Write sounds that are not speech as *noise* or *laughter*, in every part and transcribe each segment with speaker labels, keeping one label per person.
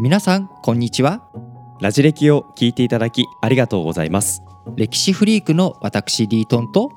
Speaker 1: 皆さんこんにちは。
Speaker 2: ラジ歴を聞いていただきありがとうございます。
Speaker 1: 歴史フリークの私リートンと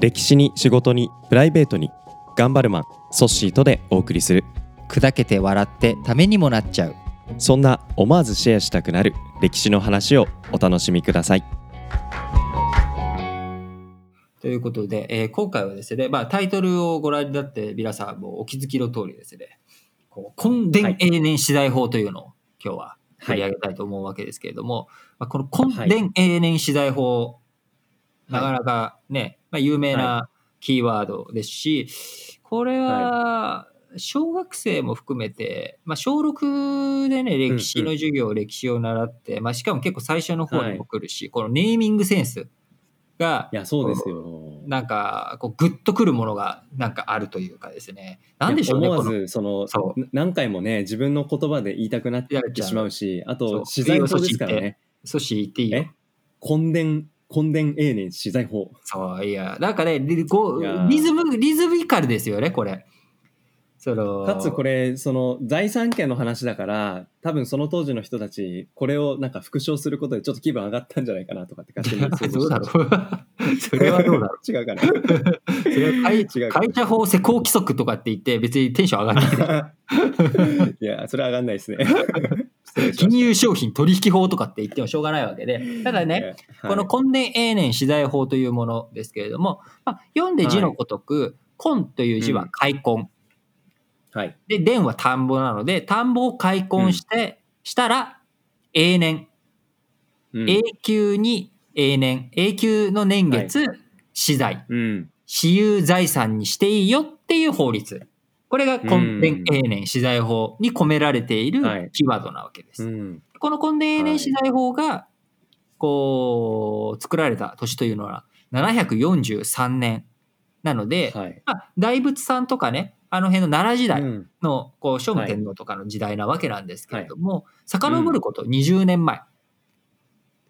Speaker 2: 歴史に仕事にプライベートに頑張るマンソッシーとでお送りする。
Speaker 1: 砕けて笑ってためにもなっちゃう。
Speaker 2: そんな思わずシェアしたくなる歴史の話をお楽しみください。
Speaker 1: ということで、えー今回はですね、まあ、タイトルをご覧になって皆さんもお気づきの通りですねこう根伝永年資材法というのを今日は取り上げたいと思うわけですけれども、まあ、この根伝永年資材法、なかなかね、まあ、有名なキーワードですし、これは小学生も含めて、まあ、小6でね歴史の授業、歴史を習って、まあ、しかも結構最初の方にも来るし、このネーミングセンスが
Speaker 2: いやそうですよ。
Speaker 1: なんかこうグッとくるものがなんかあるというかですね。なんでしょうね
Speaker 2: 思わずその何回もね自分の言葉で言いたくなってしまうしあと資材法ですからね。
Speaker 1: 阻止言っていいよ。
Speaker 2: え？根伝根伝永年資材法。
Speaker 1: そういやなんかねリこうリズムリズミカルですよねこれその
Speaker 2: かつこれその財産権の話だから多分その当時の人たちこれをなんか復唱することでちょっと気分上がったんじゃないかなとかって勝手に想像 *laughs*
Speaker 1: どうだ
Speaker 2: して
Speaker 1: ろう？*laughs* それはどうだろう？
Speaker 2: 違うかな？*laughs*
Speaker 1: それは会会社法施行規則とかって言って別にテンション上がらない
Speaker 2: いやそれは上がんないですね。
Speaker 1: 金融商品取引法とかって言ってもしょうがないわけで。ただね、この根伝永年資材法というものですけれども、まあ、読んで字のごとく、根という字は開墾、
Speaker 2: はい。
Speaker 1: で、田は田んぼなので、田んぼを開墾して、したら、永年、
Speaker 2: うん。
Speaker 1: 永久に永年、永久の年月、資材、
Speaker 2: うん。
Speaker 1: 私有財産にしていいよっていう法律。これが根伝
Speaker 2: うん。
Speaker 1: 永年資材法に込められている
Speaker 2: はい。
Speaker 1: キーワードなわけです。
Speaker 2: うん。
Speaker 1: この根伝永年資材法が、こう、作られた年というのは743年なので、
Speaker 2: はい。
Speaker 1: まあ、大仏さんとかね、あの辺の奈良時代
Speaker 2: うん。
Speaker 1: の、こう、聖武天皇とかの時代なわけなんですけれども、遡ること20年前、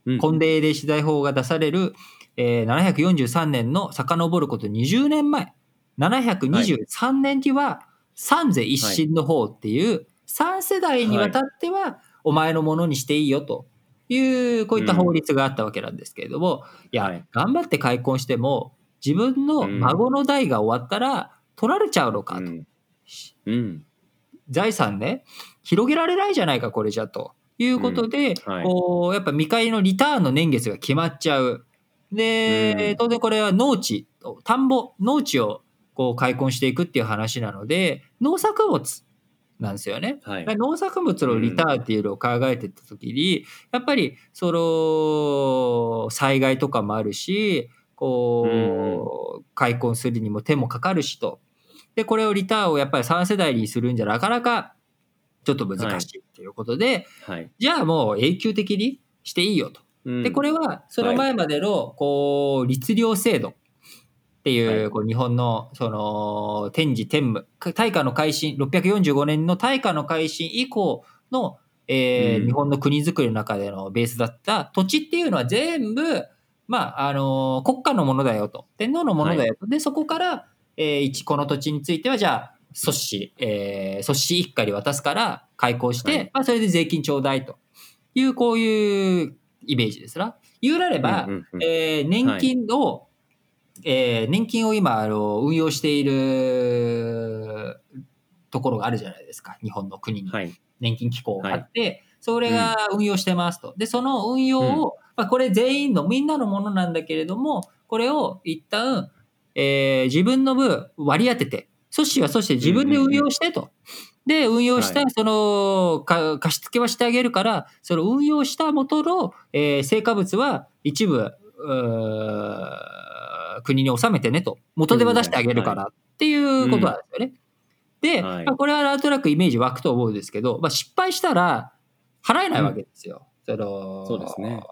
Speaker 2: うん。
Speaker 1: 根伝永年資材法が出される、えー743年の遡ること20年前、723年には三世一神の法っていう、3世代にわたってはお前のものにしていいよという、こういった法律があったわけなんですけれども、いや、
Speaker 2: はい。
Speaker 1: 頑張って開墾しても、自分の孫の代が終わったら取られちゃうのかと。
Speaker 2: うんうん
Speaker 1: 財産ね、広げられないじゃないか、これじゃと。いうことで、
Speaker 2: うんはい
Speaker 1: こう、やっぱ未開のリターンの年月が決まっちゃう。で、
Speaker 2: うん
Speaker 1: 当然これは農地、田んぼ、農地をこう開墾していくっていう話なので、農作物なんですよね。
Speaker 2: はい
Speaker 1: 農作物のリターンっていうのを考えてた時に、やっぱりその災害とかもあるしこう開墾するにも手もかかるしと。でこれをリターンをやっぱり3世代にするんじゃなかなかちょっと難しいっていうことで、
Speaker 2: はい。
Speaker 1: じゃあもう永久的にしていいよと。でこれはその前までのこう律令制度っていうこう日本のその天智天武大化の改新645年の大化の改新以降の、えー
Speaker 2: うん。
Speaker 1: 日本の国づくりの中でのベースだった土地っていうのは全部まああの国家のものだよと。天皇のものだよと、でそこから、えー一この土地についてはじゃあ祖師、えー、祖師一家に渡すから開港して、
Speaker 2: はい。
Speaker 1: まあ、それで税金ちょうだいと。いうこういうイメージですな。言うなれば、
Speaker 2: うんうんうん
Speaker 1: えー年金を、えー年金を今あの運用しているところがあるじゃないですか。日本の国に。
Speaker 2: はい。
Speaker 1: 年金機構があって、それが運用してますと。でその運用を、まあ、これ全員のみんなのものなんだけれどもこれを一旦、えー自分の分割り当てて組織はそして自分で運用してと。で運用した
Speaker 2: は
Speaker 1: そのか貸し付けはしてあげるからその運用した元の、えー成果物は一部国に納めてねと。元手は出してあげるからっていうことなんですよね。で、
Speaker 2: はい。
Speaker 1: まあこれはなんとなくイメージ湧くと思うんですけど、まあ、失敗したら払えないわけですよ。その
Speaker 2: そうですね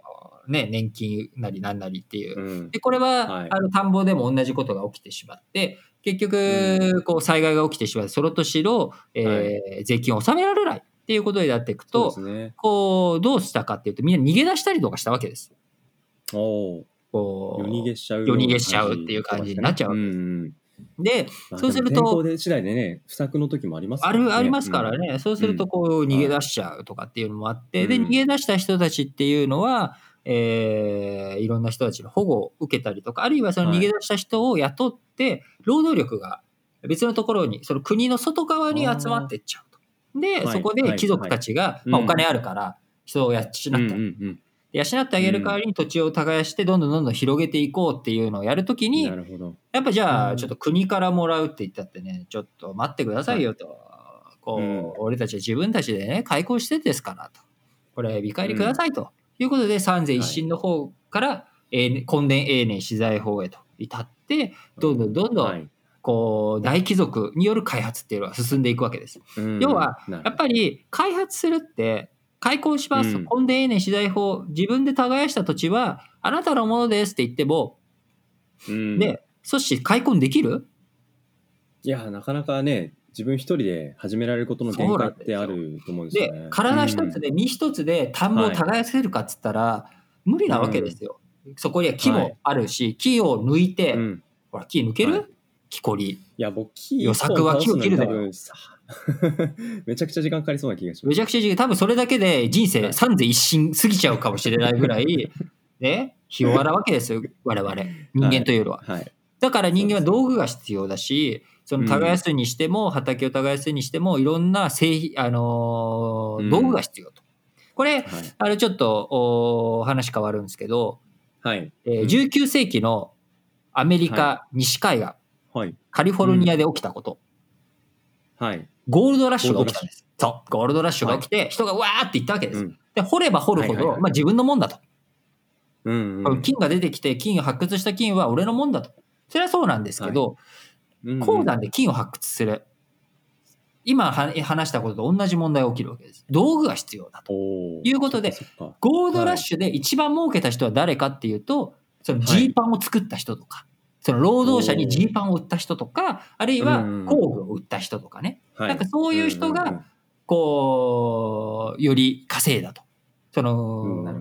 Speaker 1: ね年金なりなんなりっていう。
Speaker 2: うん。
Speaker 1: でこれは、
Speaker 2: はい。
Speaker 1: あの田んぼでも同じことが起きてしまって結局こう災害が起きてしまってその年の、えー税金を納められないっていうことになっていくと、
Speaker 2: ね。
Speaker 1: こうどうしたかっていうとみんな逃げ出したりとかしたわけです。
Speaker 2: おお
Speaker 1: こう
Speaker 2: 夜逃げしちゃう。
Speaker 1: 夜逃げしちゃうっていう感じになっちゃうわけ
Speaker 2: うんうん。
Speaker 1: で、
Speaker 2: まあ
Speaker 1: そうすると
Speaker 2: 次第でね、不作の時もあります
Speaker 1: ある、ありますから
Speaker 2: ね。
Speaker 1: ね。そうすると、こう、逃げ出しちゃうとかっていうのもあって、で、
Speaker 2: うん。
Speaker 1: 逃げ出した人たちっていうのは、えーいろんな人たちの保護を受けたりとか、あるいはその
Speaker 2: はい。
Speaker 1: 逃げ出した人を雇って、労働力が別のところに、その国の外側に集まっていっちゃうと。で、
Speaker 2: はい。
Speaker 1: そこで貴族たちが、
Speaker 2: い。
Speaker 1: まあ、
Speaker 2: うん。
Speaker 1: お金あるから、人を養ってあ
Speaker 2: うん
Speaker 1: げる、養ってあげる代わりに土地を耕して、どんどんどんどん広げていこうっていうのをやるときに。やっぱじゃあ、
Speaker 2: うん。
Speaker 1: ちょっと国からもらうって言ったってね、ちょっと待ってくださいよと。こう、
Speaker 2: うん。
Speaker 1: 俺たちは自分たちでね、開墾してですからと。これ、見返りくださいと。いうことで、三世一新の方から、永年根伝永年資材法へと至って、どんどんどんどん、
Speaker 2: はい。
Speaker 1: こう、大貴族による開発っていうのが進んでいくわけです。
Speaker 2: うん。
Speaker 1: 要は、やっぱり、開発するって、開墾しますと、
Speaker 2: うん。
Speaker 1: 根伝永年資材法、自分で耕した土地は、あなたのものですって言っても、
Speaker 2: うん。
Speaker 1: で、そして開墾できる？
Speaker 2: いや、なかなかね、自分一人で始められることの限界ってあると思うんですよね
Speaker 1: で。体一つで身一つで田んぼを耕せるかっつったら無理なわけですよ。そこには木もあるし、木を抜いて、
Speaker 2: うんうん
Speaker 1: ほら木抜ける、
Speaker 2: はい
Speaker 1: 木こり。
Speaker 2: いや、僕、木
Speaker 1: 予作は木を切るだよ
Speaker 2: 多分さ *laughs* めちゃくちゃ時間かかりそうな気がします。
Speaker 1: めちゃくちゃ時間多分それだけで人生
Speaker 2: はい
Speaker 1: 三世一新過ぎちゃうかもしれないぐらい、ね、ひ弱なわけですよ、我々。人間というのは。
Speaker 2: はい。
Speaker 1: だから人間は道具が必要だし、その耕すにしても、畑を耕すにしても、いろんな製品、あのー
Speaker 2: うん
Speaker 1: 道具が必要と。これ、
Speaker 2: はい。
Speaker 1: あれちょっとお話変わるんですけど、
Speaker 2: はい。
Speaker 1: えー
Speaker 2: うん
Speaker 1: 19世紀のアメリカ西海岸、
Speaker 2: はい。
Speaker 1: カリフォルニアで起きたこと、
Speaker 2: はい。
Speaker 1: ゴールドラッシュが起きたんです。そう、ゴールドラッシュが起きて、人がわーって行ったわけです。
Speaker 2: うん
Speaker 1: で、掘れば掘るほど、まあ自分のもんだと。
Speaker 2: うんうん。
Speaker 1: 金が出てきて、金を発掘した金は俺のもんだと。それはそうなんですけど、
Speaker 2: うんうん。
Speaker 1: 鉱山で金を発掘する。今は話したことと同じ問題が起きるわけです。道具が必要だと。いうことでゴールドラッシュで一番儲けた人は誰かっていうと、そのジーパンを作った人とか、その労働者にジーパンを売った人とか、あるいは
Speaker 2: うん
Speaker 1: 工具を売った人とかね、
Speaker 2: はい。
Speaker 1: なんかそういう人がこう、より稼いだと。その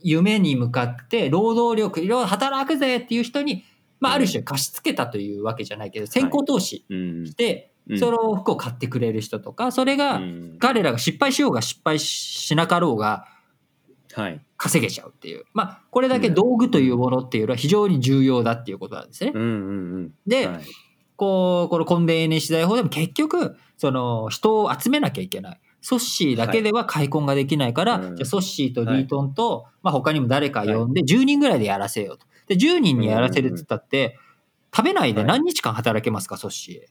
Speaker 1: 夢に向かって労働力、いろいろ働くぜっていう人に、まあ、
Speaker 2: うん。
Speaker 1: ある種貸し付けたというわけじゃないけど、先行投資
Speaker 2: うん。
Speaker 1: して、
Speaker 2: うん。
Speaker 1: その服を買ってくれる人とか、それが
Speaker 2: うん。
Speaker 1: 彼らが失敗しようが失敗しなかろうが、
Speaker 2: はい。
Speaker 1: 稼げちゃうっていう。まあ、これだけ道具というものっていうのは非常に重要だっていうことなんですね。で、
Speaker 2: はい。
Speaker 1: こう、この根伝永年資材法でも結局、その人を集めなきゃいけない。ソッシーだけでは開墾ができないから、
Speaker 2: うん。
Speaker 1: じゃあソッシーとリートンと、まあ他にも誰か呼んで10人ぐらいでやらせようと。で、10人にやらせるっつったって、食べないで何日間働けますか、ソッシ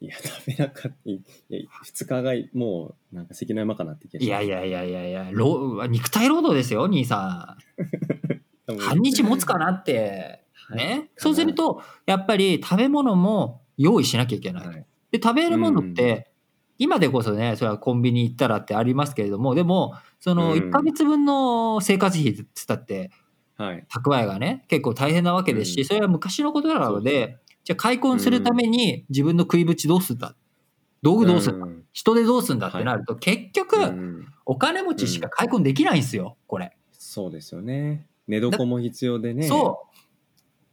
Speaker 1: ー。
Speaker 2: いや、食べなかった。いや、二日がもう、なんか関の山かなって気がします。
Speaker 1: いやいやいやいやいや、労肉体労働ですよ、兄さん。*laughs* 半日持つかなって。ね？
Speaker 2: はい
Speaker 1: そうすると、やっぱり食べ物も用意しなきゃいけない。
Speaker 2: はい
Speaker 1: で、食べるものっ
Speaker 2: う
Speaker 1: て、今でこそね、それはコンビニ行ったらってありますけれども、でも、その
Speaker 2: うん
Speaker 1: 1ヶ月分の生活費って言ったって、
Speaker 2: はい。
Speaker 1: 蓄えがね、結構大変なわけですし、
Speaker 2: うん
Speaker 1: それは昔のことなので、じゃあ開墾するために自分の食いぶちどうすんだ？道具どうすんだ、
Speaker 2: ん
Speaker 1: 人でどうすんだってなると、結局、
Speaker 2: うん
Speaker 1: お金持ちしか開墾できないんですよ、これ。
Speaker 2: そうですよね。寝床も必要でね。
Speaker 1: そ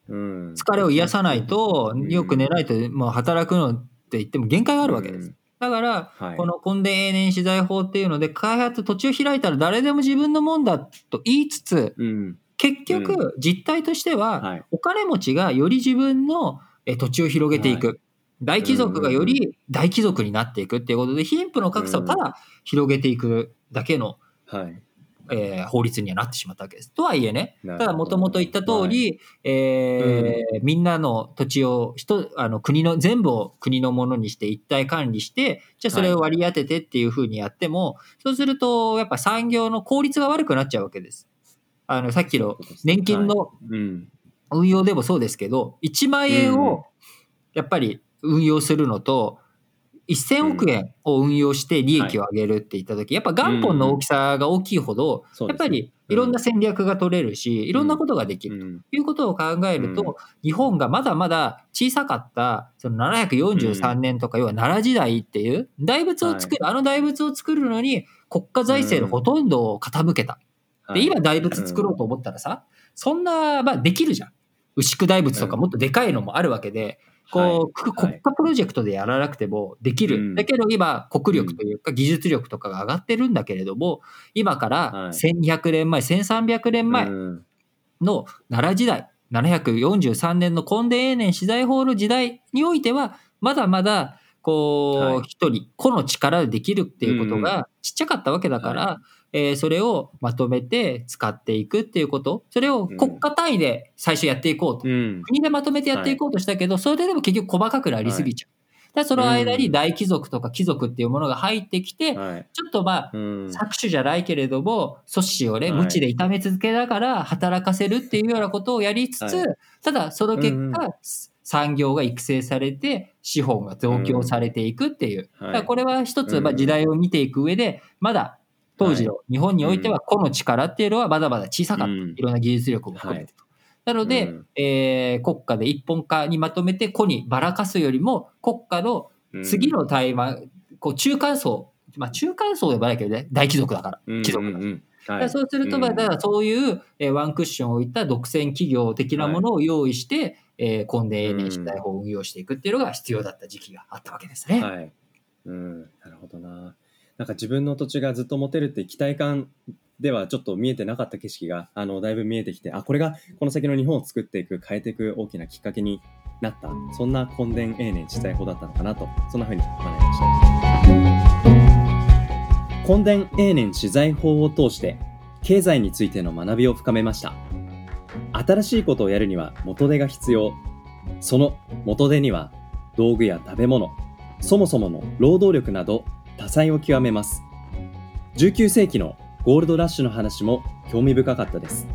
Speaker 1: う。
Speaker 2: うん。
Speaker 1: 疲れを癒さないと、
Speaker 2: うん
Speaker 1: よく寝ないと、もう働くのって言っても限界があるわけです。
Speaker 2: うん
Speaker 1: だから、
Speaker 2: はい
Speaker 1: この根伝永年資材法っていうので、開発、土地を開いたら誰でも自分のもんだと言いつつ、
Speaker 2: うん。
Speaker 1: 結局、実態としては、
Speaker 2: はい。
Speaker 1: お金持ちがより自分のえ土地を広げていく。大貴族がより大貴族になっていくっていうことで、貧富の格差をただ広げていくだけの、
Speaker 2: はい。
Speaker 1: えー法律にはなってしまったわけです。とはいえね、
Speaker 2: た
Speaker 1: ただもともと言った通り、えーみんなの土地を人あの国の全部を国のものにして一体管理してじゃあそれを割り当ててっていうふうにやっても、そうするとやっぱ産業の効率が悪くなっちゃうわけです。あのさっきの年金の
Speaker 2: うん。
Speaker 1: 運用でもそうですけど1万円
Speaker 2: うん
Speaker 1: をやっぱり運用するのと1000億円を運用して利益を上げるって言った時やっぱ元本の大きさが大きいほどやっぱりいろんな戦略が取れるしいろんなことができる。
Speaker 2: うん。
Speaker 1: ということを考えると、
Speaker 2: うん。
Speaker 1: 日本がまだまだ小さかったその743年とか、要は奈良時代っていう大仏を作る、あの大仏を作るのに国家財政のほとんどを傾けた。で今大仏作ろうと思ったらさ、そんな、まあ、できるじゃん。牛久大仏とかもっとでかいのもあるわけで、こう、
Speaker 2: はい。
Speaker 1: 国家プロジェクトでやらなくてもできる。
Speaker 2: うん。
Speaker 1: だけど今、国力というか技術力とかが上がってるんだけれども、今から
Speaker 2: はい。
Speaker 1: 1200年前、1300年前
Speaker 2: うん。
Speaker 1: の奈良時代、743年の根伝永年資材法の時代においては、まだまだ、こ
Speaker 2: はい。う
Speaker 1: 一人、個の力でできるっていうこと
Speaker 2: うん。
Speaker 1: がちっちゃかったわけだから、
Speaker 2: は
Speaker 1: えーそれをまとめて使っていくっていうこと、それを国家単位で最初やっていこうと。
Speaker 2: うん。
Speaker 1: 国でまとめてやっていこうとしたけど、それででも結局細かくなりすぎちゃう。だからその間に大貴族とか貴族っていうものが入ってきて、
Speaker 2: はい。
Speaker 1: ちょっとまあ、
Speaker 2: うん。
Speaker 1: 搾取じゃないけれども、組織をね、
Speaker 2: はい。
Speaker 1: 無知で痛め続けながら働かせるっていうようなことをやりつつ、
Speaker 2: はい。
Speaker 1: ただその結
Speaker 2: うん
Speaker 1: 果、産業が育成されて、資本が増強されていくっていう。
Speaker 2: はい。
Speaker 1: だからこれは一つ、
Speaker 2: うん。
Speaker 1: まあ、時代を見ていく上で、まだ当時の日本においては個の力っていうのはまだまだ小さかった。
Speaker 2: うん。
Speaker 1: いろんな技術力も含めてと。なので、
Speaker 2: うん。
Speaker 1: えー国家で一本化にまとめて個にばらかすよりも、国家の次のタイマー、こう中間層、まあ中間層でもないけどね、大貴族だから、
Speaker 2: うん
Speaker 1: 貴族だから。そうすると、まあ、
Speaker 2: うん。
Speaker 1: だからそういう、えーワンクッションを置いた独占企業的なものを用意して、えー根伝永年資材法を運用していくっていうのが必要だった時期があったわけですね。
Speaker 2: はい。うん、なるほどな。なんか自分の土地がずっと持てるって期待感ではちょっと見えてなかった景色が、あの、だいぶ見えてきて、あ、これがこの先の日本を作っていく、変えていく大きなきっかけになった、そんな根伝永年地財法だったのかなと、そんな風に学びました。根伝永年資材法を通して、経済についての学びを深めました。新しいことをやるには元手が必要。その元手には道具や食べ物、そもそもの労働力など多彩を極めます。19世紀のゴールドラッシュの話も興味深かったです。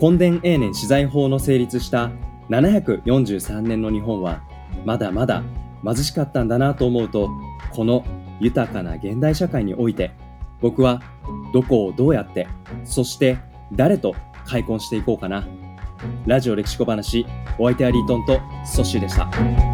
Speaker 2: 根伝永年資材法の成立した743年の日本はまだまだ貧しかったんだなと思うと、この豊かな現代社会において僕はどこをどうやって、そして誰と開墾していこうかな。ラジオ歴史小話、お相手はリートンとソッシーでした。